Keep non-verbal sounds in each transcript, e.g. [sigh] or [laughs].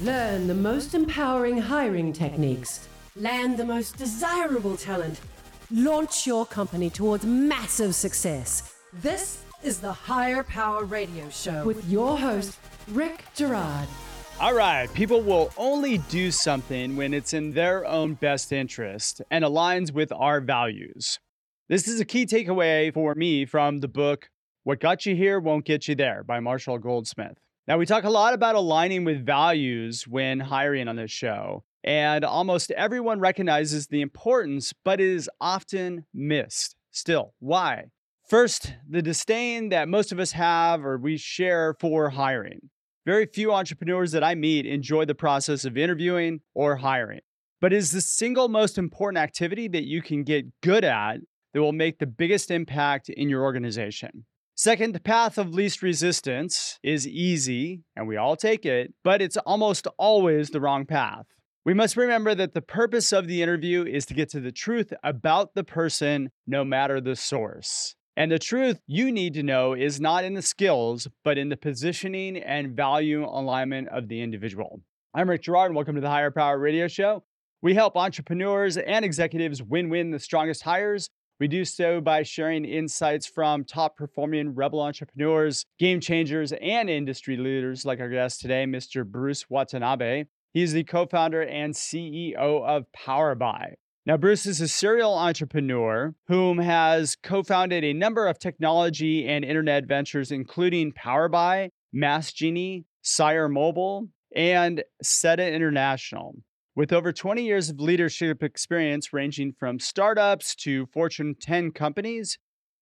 Learn the most empowering hiring techniques. Land the most desirable talent. Launch your company towards massive success. This is the Hire Power Radio Show with your host, Rick Girard. All right, people will only do something when it's in their own best interest and aligns with our values. This is a key takeaway for me from the book What Got You Here Won't Get You There by Marshall Goldsmith. Now, we talk a lot about aligning with values when hiring on this show, and almost everyone recognizes the importance, but it is often missed. Still, why? First, the disdain that most of us have or we share for hiring. Very few entrepreneurs that I meet enjoy the process of interviewing or hiring. But it is the single most important activity that you can get good at that will make the biggest impact in your organization. Second, the path of least resistance is easy, and we all take it, but it's almost always the wrong path. We must remember that the purpose of the interview is to get to the truth about the person, no matter the source. And the truth you need to know is not in the skills, but in the positioning and value alignment of the individual. I'm Rick Girard, and welcome to the Hire Power Radio Show. We help entrepreneurs and executives win win the strongest hires. We do so by sharing insights from top performing rebel entrepreneurs, game changers, and industry leaders like our guest today, Mr. Bruce Watanabe. He's the co founder and CEO of PowerBuy. Now, Bruce is a serial entrepreneur whom has co founded a number of technology and internet ventures, including PowerBuy, MassGenie, Sire Mobile, and Seta International. With over 20 years of leadership experience ranging from startups to Fortune 10 companies,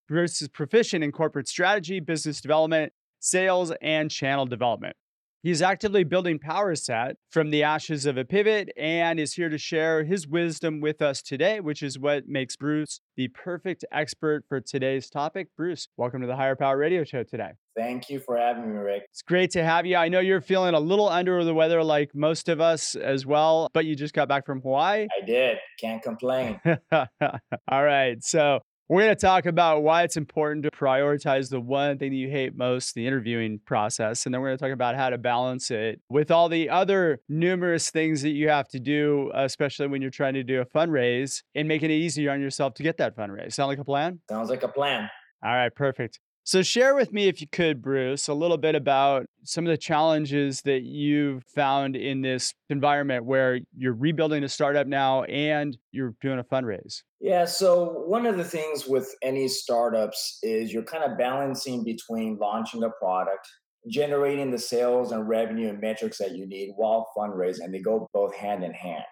Bruce is proficient in corporate strategy, business development, sales, and channel development. He's actively building PowerSet from the ashes of a pivot and is here to share his wisdom with us today, which is what makes Bruce the perfect expert for today's topic. Bruce, welcome to the Hire Power Radio Show today. Thank you for having me, Rick. It's great to have you. I know you're feeling a little under the weather like most of us as well, but you just got back from Hawaii. I did. Can't complain. [laughs] All right. So, we're going to talk about why it's important to prioritize the one thing that you hate most, the interviewing process. And then we're going to talk about how to balance it with all the other numerous things that you have to do, especially when you're trying to do a fundraise and making it easier on yourself to get that fundraise. Sound like a plan? Sounds like a plan. All right, perfect. So, share with me, if you could, Bruce, a little bit about some of the challenges that you've found in this environment where you're rebuilding a startup now and you're doing a fundraise. Yeah. So, one of the things with any startups is you're kind of balancing between launching a product, generating the sales and revenue and metrics that you need while fundraising, and they go both hand in hand.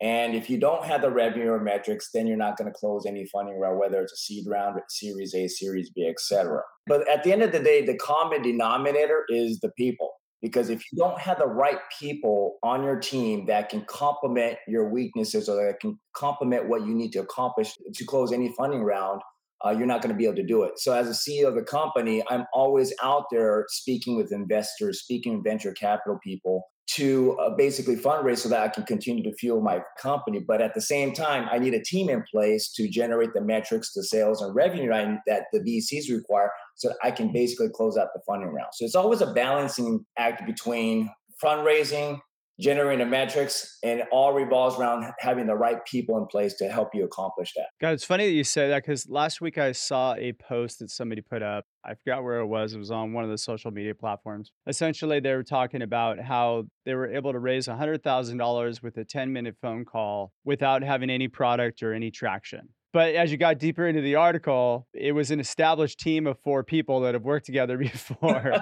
And if you don't have the revenue or metrics, then you're not going to close any funding round, whether it's a seed round, Series A, Series B, etc. But at the end of the day, the common denominator is the people. Because if you don't have the right people on your team that can complement your weaknesses or that can complement what you need to accomplish to close any funding round, uh, you're not going to be able to do it. So, as a CEO of a company, I'm always out there speaking with investors, speaking with venture capital people, to uh, basically fundraise so that I can continue to fuel my company. But at the same time, I need a team in place to generate the metrics, the sales, and revenue that the VCs require so I can basically close out the funding round. So it's always a balancing act between fundraising, generating the metrics, and all revolves around having the right people in place to help you accomplish that. God, it's funny that you say that because last week I saw a post that somebody put up. I forgot where it was. It was on one of the social media platforms. Essentially, they were talking about how they were able to raise $100,000 with a 10 minute phone call without having any product or any traction. But as you got deeper into the article, it was an established team of four people that have worked together [laughs] before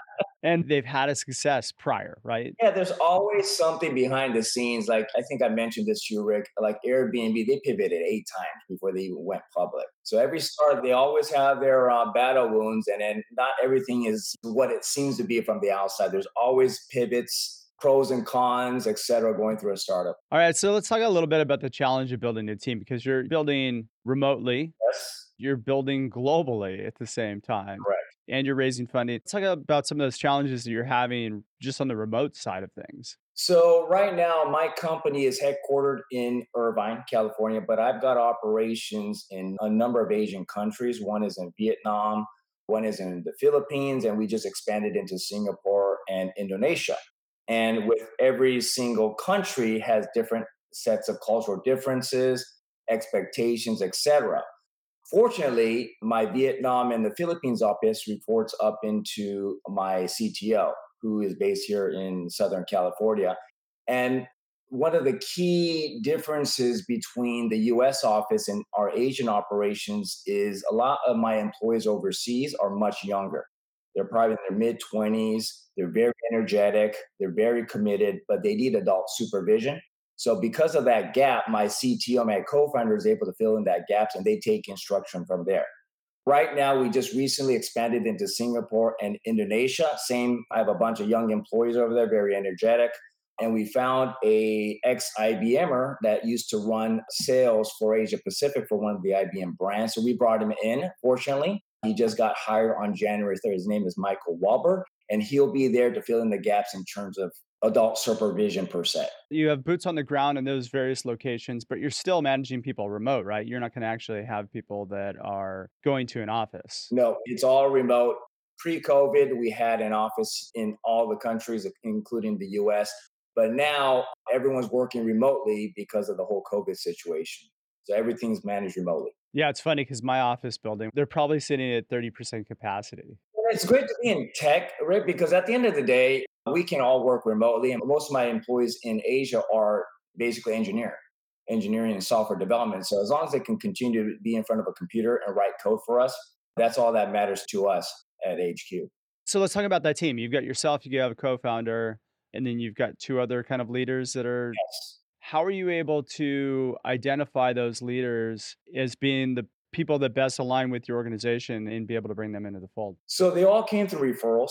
and they've had a success prior, right? Yeah, there's always something behind the scenes. Like I think I mentioned this to you, Rick. Like Airbnb, they pivoted eight times before they even went public. So every start, they always have their uh, battle wounds, and then not everything is what it seems to be from the outside. There's always pivots pros and cons, et cetera, going through a startup. All right. So let's talk a little bit about the challenge of building a team because you're building remotely. Yes. You're building globally at the same time. Correct. And you're raising funding. Talk about some of those challenges that you're having just on the remote side of things. So right now, my company is headquartered in Irvine, California, but I've got operations in a number of Asian countries. One is in Vietnam, one is in the Philippines, and we just expanded into Singapore and Indonesia. And with every single country has different sets of cultural differences, expectations, etc. Fortunately, my Vietnam and the Philippines office reports up into my CTO, who is based here in Southern California. And one of the key differences between the US office and our Asian operations is a lot of my employees overseas are much younger. They're probably in their mid 20s. They're very energetic. They're very committed, but they need adult supervision. So, because of that gap, my CTO, my co founder, is able to fill in that gaps and they take instruction from there. Right now, we just recently expanded into Singapore and Indonesia. Same, I have a bunch of young employees over there, very energetic and we found a ex IBMer that used to run sales for Asia Pacific for one of the IBM brands. So we brought him in. Fortunately, he just got hired on January 3rd. His name is Michael Walber, and he'll be there to fill in the gaps in terms of adult supervision per se. You have boots on the ground in those various locations, but you're still managing people remote, right? You're not going to actually have people that are going to an office. No, it's all remote. Pre COVID, we had an office in all the countries, including the US. But now everyone's working remotely because of the whole COVID situation. So everything's managed remotely. Yeah, it's funny because my office building, they're probably sitting at 30% capacity. It's great to be in tech, right? Because at the end of the day, we can all work remotely. And most of my employees in Asia are basically engineer, engineering and software development. So as long as they can continue to be in front of a computer and write code for us, that's all that matters to us at HQ. So let's talk about that team. You've got yourself, you have a co-founder, and then you've got two other kind of leaders that are yes. how are you able to identify those leaders as being the people that best align with your organization and be able to bring them into the fold so they all came through referrals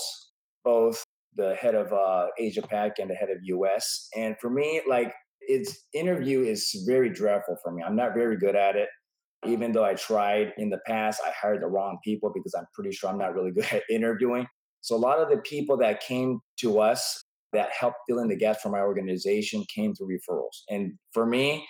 both the head of uh, asia pac and the head of us and for me like its interview is very dreadful for me. I'm not very good at it. Even though i tried in the past i hired the wrong people because i'm pretty sure i'm not really [laughs] good at interviewing. So a lot of the people that came to us that helped fill in the gaps for my organization came through referrals. And for me,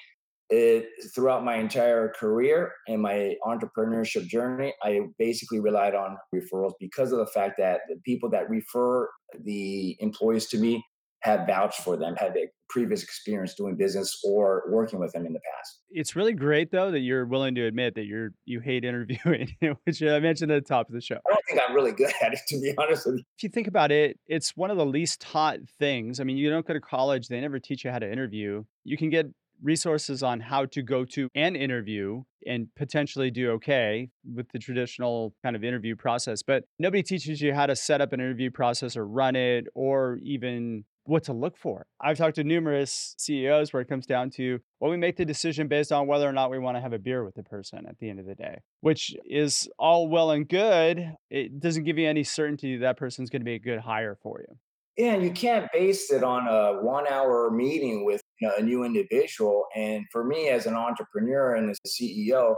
it, throughout my entire career and my entrepreneurship journey, I basically relied on referrals because of the fact that the people that refer the employees to me have vouched for them, have a previous experience doing business or working with them in the past. It's really great though that you're willing to admit that you're you hate interviewing, [laughs] which uh, I mentioned at the top of the show. I don't think I'm really good at it, to be honest with you. If you think about it, it's one of the least taught things. I mean, you don't go to college; they never teach you how to interview. You can get resources on how to go to an interview and potentially do okay with the traditional kind of interview process. But nobody teaches you how to set up an interview process or run it or even what to look for. I've talked to numerous CEOs where it comes down to, well, we make the decision based on whether or not we want to have a beer with the person at the end of the day, which is all well and good. It doesn't give you any certainty that person's going to be a good hire for you. Yeah, and you can't base it on a one hour meeting with know, a new individual. And for me, as an entrepreneur and as a CEO,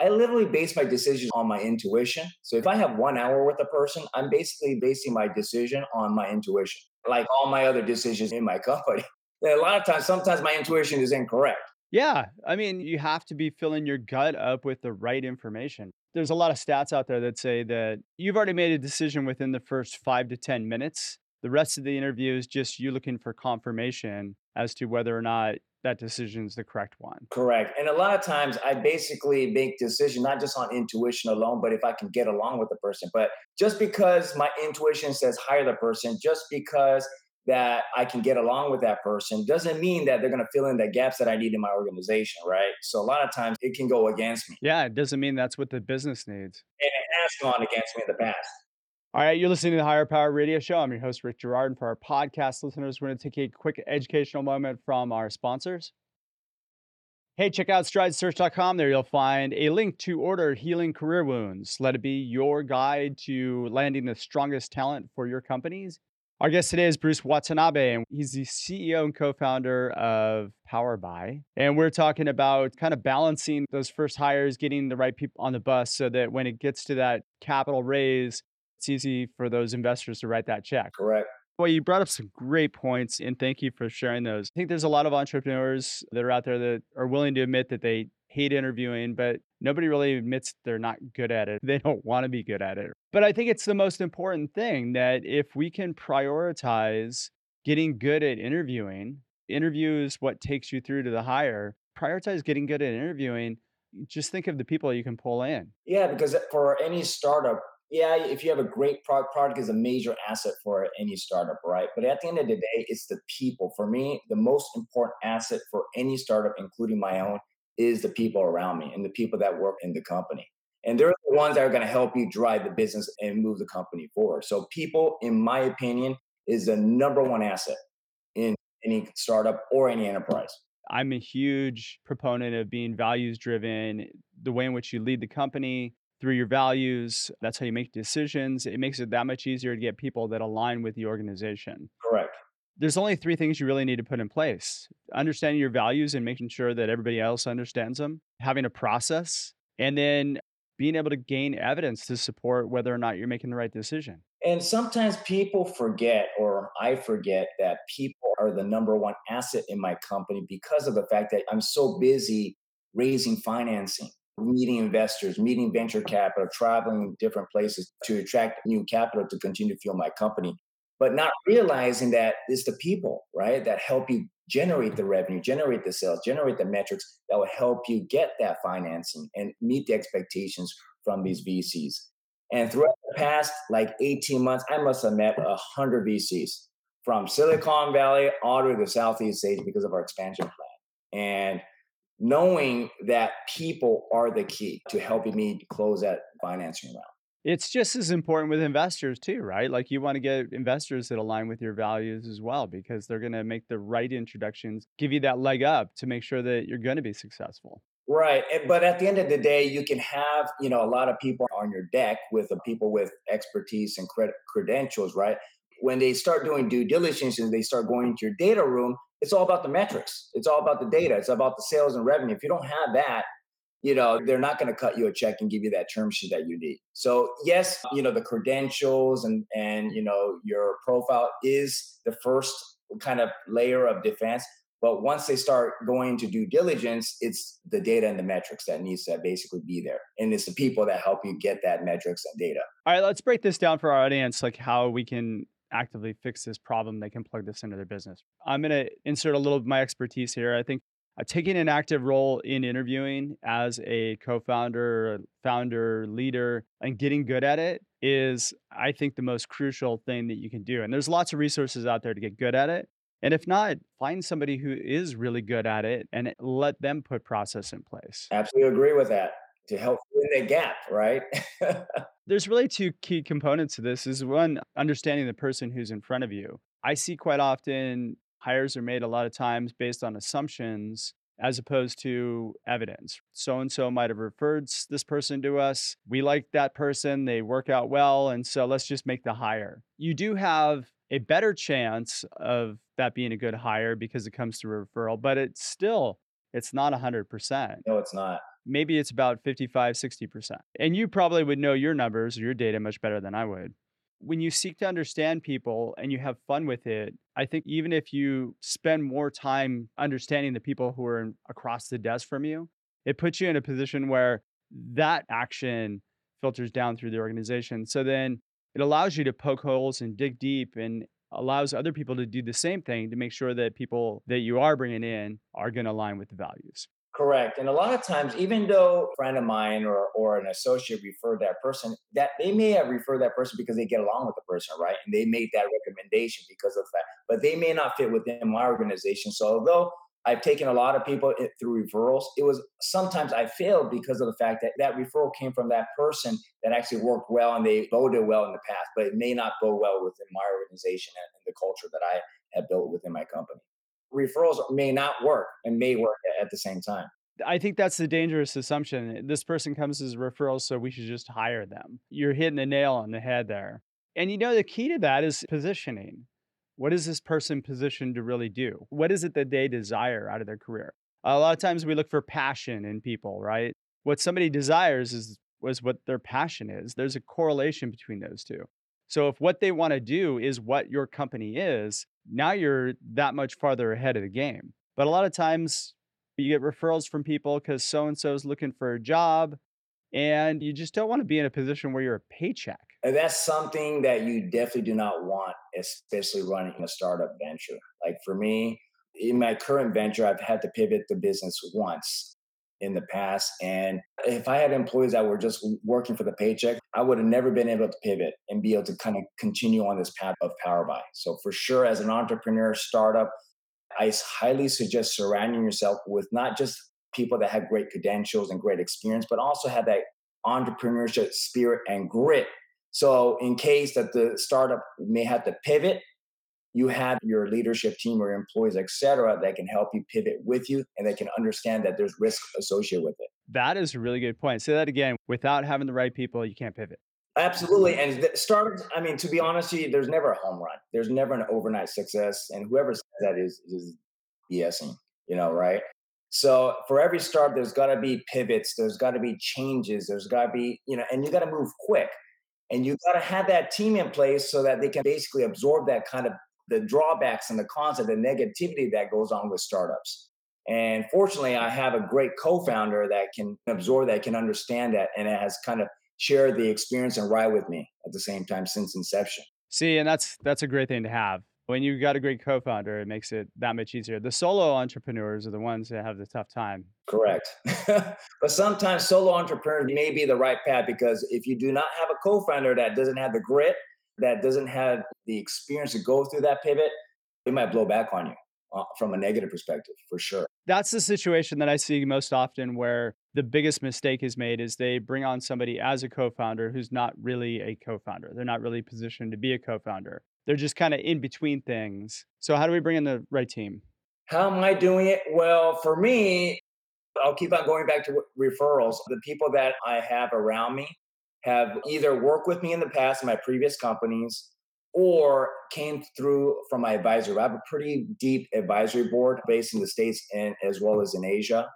I literally base my decisions on my intuition. So if I have one hour with a person, I'm basically basing my decision on my intuition like all my other decisions in my company. [laughs] a lot of times, sometimes my intuition is incorrect. Yeah. I mean, you have to be filling your gut up with the right information. There's a lot of stats out there that say that you've already made a decision within the first five to 10 minutes. The rest of the interview is just you looking for confirmation as to whether or not that decision is the correct one. Correct. And a lot of times I basically make decisions not just on intuition alone, but if I can get along with the person. But just because my intuition says hire the person, just because that I can get along with that person doesn't mean that they're going to fill in the gaps that I need in my organization, right? So a lot of times it can go against me. Yeah, it doesn't mean that's what the business needs. And it has gone against me in the past. All right, you're listening to the Hire Power Radio Show. I'm your host, Rick Girard. And for our podcast listeners, we're going to take a quick educational moment from our sponsors. Hey, check out stridesearch.com. There you'll find a link to order Healing Career Wounds. Let it be your guide to landing the strongest talent for your companies. Our guest today is Bruce Watanabe, and he's the CEO and co founder of Power PowerBuy. And we're talking about kind of balancing those first hires, getting the right people on the bus so that when it gets to that capital raise, it's easy for those investors to write that check. Correct. Well, you brought up some great points, and thank you for sharing those. I think there's a lot of entrepreneurs that are out there that are willing to admit that they hate interviewing, but nobody really admits they're not good at it. [laughs] They don't want to be good at it. But I think it's the most important thing that if we can prioritize getting good at interviewing. Interview is what takes you through to the hire. Prioritize getting good at interviewing. Just think of the people you can pull in. Yeah, because for any startup, yeah, if you have a great product, product is a major asset for any startup, right? But at the end of the day, it's the people. For me, the most important asset for any startup, including my own, is the people around me and the people that work in the company. And they're the ones that are going to help you drive the business and move the company forward. So, people, in my opinion, is the number one asset in any startup or any enterprise. I'm a huge proponent of being values driven, the way in which you lead the company, through your values. That's how you make decisions. It makes it that much easier to get people that align with the organization. Correct. There's only three things you really need to put in place understanding your values and making sure that everybody else understands them, having a process, and then being able to gain evidence to support whether or not you're making the right decision. And sometimes people forget, or I forget, that people are the number one asset in my company because of the fact that I'm so busy raising financing meeting investors, meeting venture capital, traveling different places to attract new capital to continue to fuel my company, but not realizing that it's the people, right, that help you generate the revenue, generate the sales, generate the metrics that will help you get that financing and meet the expectations from these VCs. And throughout the past like 18 months, I must have met 100 VCs from Silicon Valley all the way to the Southeast Asia because of our expansion plan. And knowing that people are the key to helping me close that financing round. It's just as important with investors too, right? Like you want to get investors that align with your values as well because they're going to make the right introductions, give you that leg up to make sure that you're going to be successful. Right. But at the end of the day, you can have, you know, a lot of people on your deck with the people with expertise and credit credentials, right? When they start doing due diligence and they start going into your data room, it's all about the metrics. It's all about the data. It's about the sales and revenue. If you don't have that, you know, they're not going to cut you a check and give you that term sheet that you need. So yes, ah. you know, the credentials and and you know your profile is the first kind of layer of defense. But once they start going to due diligence, it's the data and the metrics that needs to basically be there. And it's the people that help you get that metrics and data. All right, let's break this down for our audience, like how we can actively fix this problem, they can plug this into their business. I'm going to insert a little of my expertise here. I think uh, taking an active role in interviewing as a co-founder, founder, leader, and getting good at it is, I think, the most crucial thing that you can do. And there's lots of resources out there to get good at it. And if not, find somebody who is really good at it and let them put process in place. Absolutely agree with that to help fill in the gap, right? [laughs] There's really two key components to this is one understanding the person who's in front of you. I see quite often hires are made a lot of times based on assumptions as opposed to evidence. So and so might have referred this person to us. We like that person, they work out well, and so let's just make the hire. You do have a better chance of that being a good hire because it comes through referral, but it's still it's not 100%. No, it's not maybe it's about 55, 60%. And you probably would know your numbers or your data much better than I would. When you seek to understand people and you have fun with it, I think even if you spend more time understanding the people who are across the desk from you, it puts you in a position where that action filters down through the organization. So then it allows you to poke holes and dig deep and allows other people to do the same thing to make sure that people that you are bringing in are going to align with the values. Correct. And a lot of times, even though a friend of mine or, or an associate referred that person, that they may have referred that person because they get along with the person, right? And they made that recommendation because of that, but they may not fit within my organization. So although I've taken a lot of people through referrals, it was sometimes I failed because of the fact that that referral came from that person that actually worked well and they voted well in the past, but it may not go well within my organization and the culture that I have built within my company referrals may not work and may work at the same time. I think that's the dangerous assumption. This person comes as referrals, so we should just hire them. You're hitting the nail on the head there. And you know, the key to that is positioning. What is this person positioned to really do? What is it that they desire out of their career? A lot of times we look for passion in people, right? What somebody desires is was what their passion is. There's a correlation between those two. So if what they want to do is what your company is, now you're that much farther ahead of the game. But a lot of times you get referrals from people because so and so is looking for a job and you just don't want to be in a position where you're a paycheck. And that's something that you definitely do not want, especially running a startup venture. Like for me, in my current venture, I've had to pivot the business once in the past. And if I had employees that were just working for the paycheck, I would have never been able to pivot and be able to kind of continue on this path of Power Buy. So for sure, as an entrepreneur startup, I highly suggest surrounding yourself with not just people that have great credentials and great experience, but also have that entrepreneurship spirit and grit. So in case that the startup may have to pivot, you have your leadership team or employees, et cetera, that can help you pivot with you and they can understand that there's risk associated with it. That is a really good point. Say that again. Without having the right people, you can't pivot. Absolutely. And startups, I mean, to be honest with you, there's never a home run. There's never an overnight success. And whoever says that is is BSing, you know, right? So for every startup, there's gotta be pivots, there's gotta be changes, there's gotta be, you know, and you gotta move quick. And you gotta have that team in place so that they can basically absorb that kind of the drawbacks and the cons of the negativity that goes on with startups. And fortunately, I have a great co-founder that can absorb that, can understand that, and it has kind of shared the experience and ride with me at the same time since inception. See, and that's that's a great thing to have. When you've got a great co-founder, it makes it that much easier. The solo entrepreneurs are the ones that have the tough time. Correct. [laughs] but sometimes solo entrepreneurs may be the right path because if you do not have a co-founder that doesn't have the grit that doesn't have the experience to go through that pivot, it might blow back on you uh, from a negative perspective for sure. That's the situation that I see most often where the biggest mistake is made is they bring on somebody as a co-founder who's not really a co-founder. They're not really positioned to be a co-founder. They're just kind of in between things. So how do we bring in the right team? How am I doing it? Well, for me, I'll keep on going back to referrals. The people that I have around me have either worked with me in the past in my previous companies or came through from my advisory. I have a pretty deep advisory board based in the States and as well as in Asia.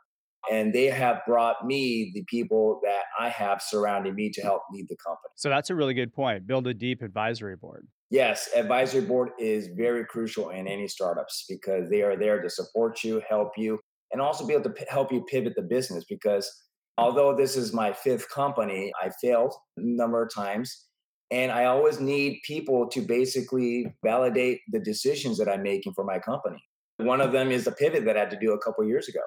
And they have brought me the people that I have surrounding me to help lead the company. So that's a really good point. Build a deep advisory board. Yes, advisory board is very crucial in any startups because they are there to support you, help you, and also be able to p- help you pivot the business because although this is my fifth company, I failed a number of times. And I always need people to basically validate the decisions that I'm making for my company. One of them is the pivot that I had to do a couple years ago.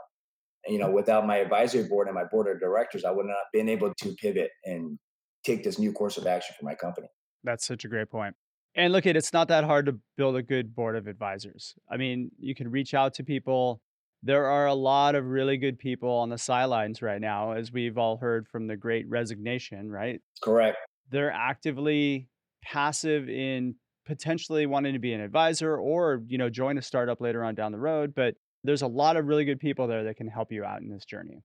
You know, without my advisory board and my board of directors, I would not have been able to pivot and take this new course of action for my company. That's such a great point. And look at it's not that hard to build a good board of advisors. I mean, you can reach out to people there are a lot of really good people on the sidelines right now, as we've all heard from the great resignation, right? Correct. They're actively passive in potentially wanting to be an advisor or, you know, join a startup later on down the road. But there's a lot of really good people there that can help you out in this journey.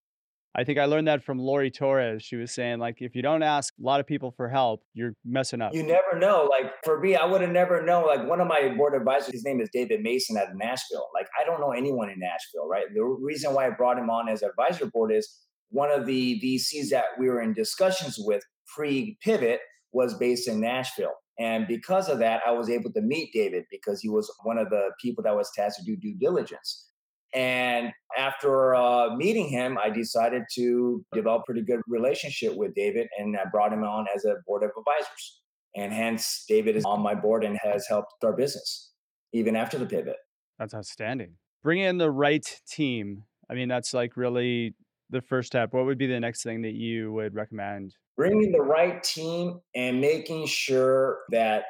I think I learned that from Lori Torres. She was saying, like, if you don't ask a lot of people for help, you're messing up. You never know. Like for me, I would have never known. Like one of my board advisors, his name is David Mason out of Nashville. Like I don't know anyone in Nashville, right? The reason why I brought him on as advisor board is one of the VCs that we were in discussions with pre-pivot was based in Nashville. And because of that, I was able to meet David because he was one of the people that was tasked to do due diligence. And after uh, meeting him, I decided to develop a pretty good relationship with David, and I brought him on as a board of advisors. And hence, David is on my board and has helped our business even after the pivot. That's outstanding. Bring in the right team. I mean, that's like really the first step. What would be the next thing that you would recommend? Bringing the right team and making sure that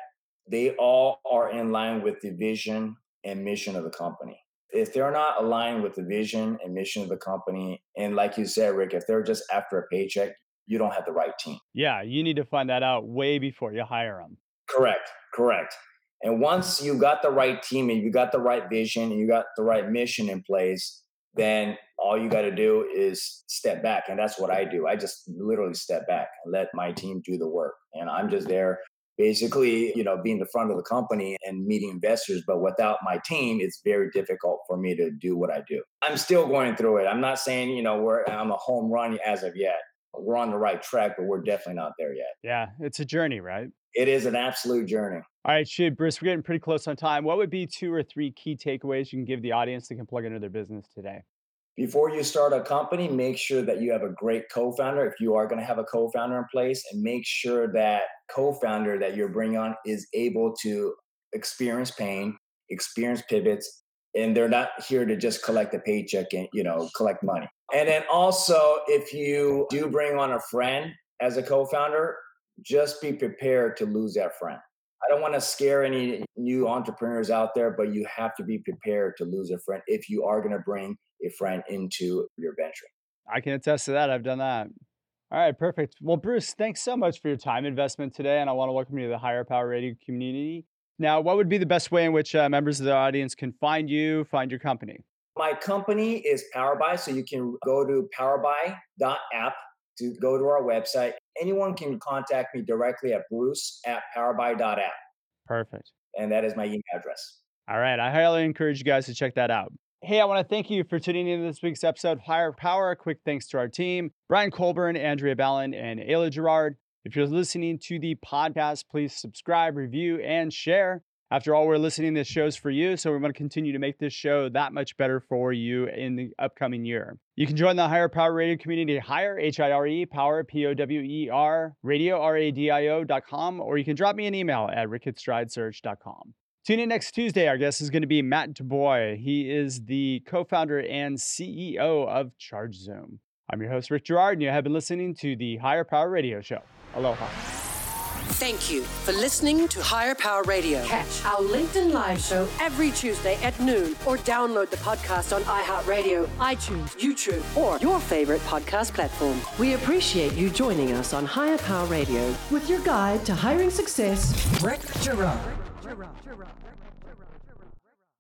they all are in line with the vision and mission of the company if they're not aligned with the vision and mission of the company, and like you said, Rick, if they're just after a paycheck, you don't have the right team. Yeah, you need to find that out way before you hire them. Correct, correct. And once you got the right team and you got the right vision and you got the right mission in place, then all you got to do is step back. And that's what I do. I just literally step back and let my team do the work. And I'm just there basically, you know, being the front of the company and meeting investors. But without my team, it's very difficult for me to do what I do. I'm still going through it. I'm not saying, you know, we're I'm a home run as of yet. We're on the right track, but we're definitely not there yet. Yeah, it's a journey, right? It is an absolute journey. All right, shit, Bruce, we're getting pretty close on time. What would be two or three key takeaways you can give the audience that can plug into their business today? before you start a company, make sure that you have a great co founder if you are going to have a co founder in place, and make sure that co-founder that you're bringing on is able to experience pain, experience pivots, and they're not here to just collect a paycheck and you know collect money. And then also, if you do bring on a friend as a co-founder, just be prepared to lose that friend. I don't want to scare any new entrepreneurs out there, but you have to be prepared to lose a friend if you are going to bring a friend into your venture. I can attest to that. I've done that. All right, perfect. Well, Bruce, thanks so much for your time investment today. And I want to welcome you to the Hire Power Radio community. Now, what would be the best way in which uh, members of the audience can find you, find your company? My company is PowerBuy. So you can go to powerbuy.app to go to our website. Anyone can contact me directly at bruce at powerbuy.app. Perfect. And that is my email address. All right. I highly encourage you guys to check that out. Hey, I want to thank you for tuning in to this week's episode of Hire Power. A quick thanks to our team Brian Colburn, Andrea Ballin, and Ayla Gerard. If you're listening to the podcast, please subscribe, review, and share. After all, we're listening to shows for you, so we want to continue to make this show that much better for you in the upcoming year. You can join the Hire Power Radio community at Hire, H I R E, Power, P O W E R, radio, R A D I O.com, or you can drop me an email at rickatstridesearch.com. Tune in next Tuesday. Our guest is going to be Matt DuBois. He is the co founder and CEO of ChargeZoom. I'm your host, Rick Girard, and you have been listening to the Hire Power Radio Show. Aloha. Thank you for listening to Hire Power Radio. Catch our LinkedIn Live show every Tuesday at noon or download the podcast on iHeartRadio, iTunes, YouTube, or your favorite podcast platform. We appreciate you joining us on Hire Power Radio with your guide to hiring success, Rick Girard. Gerard. Gerard.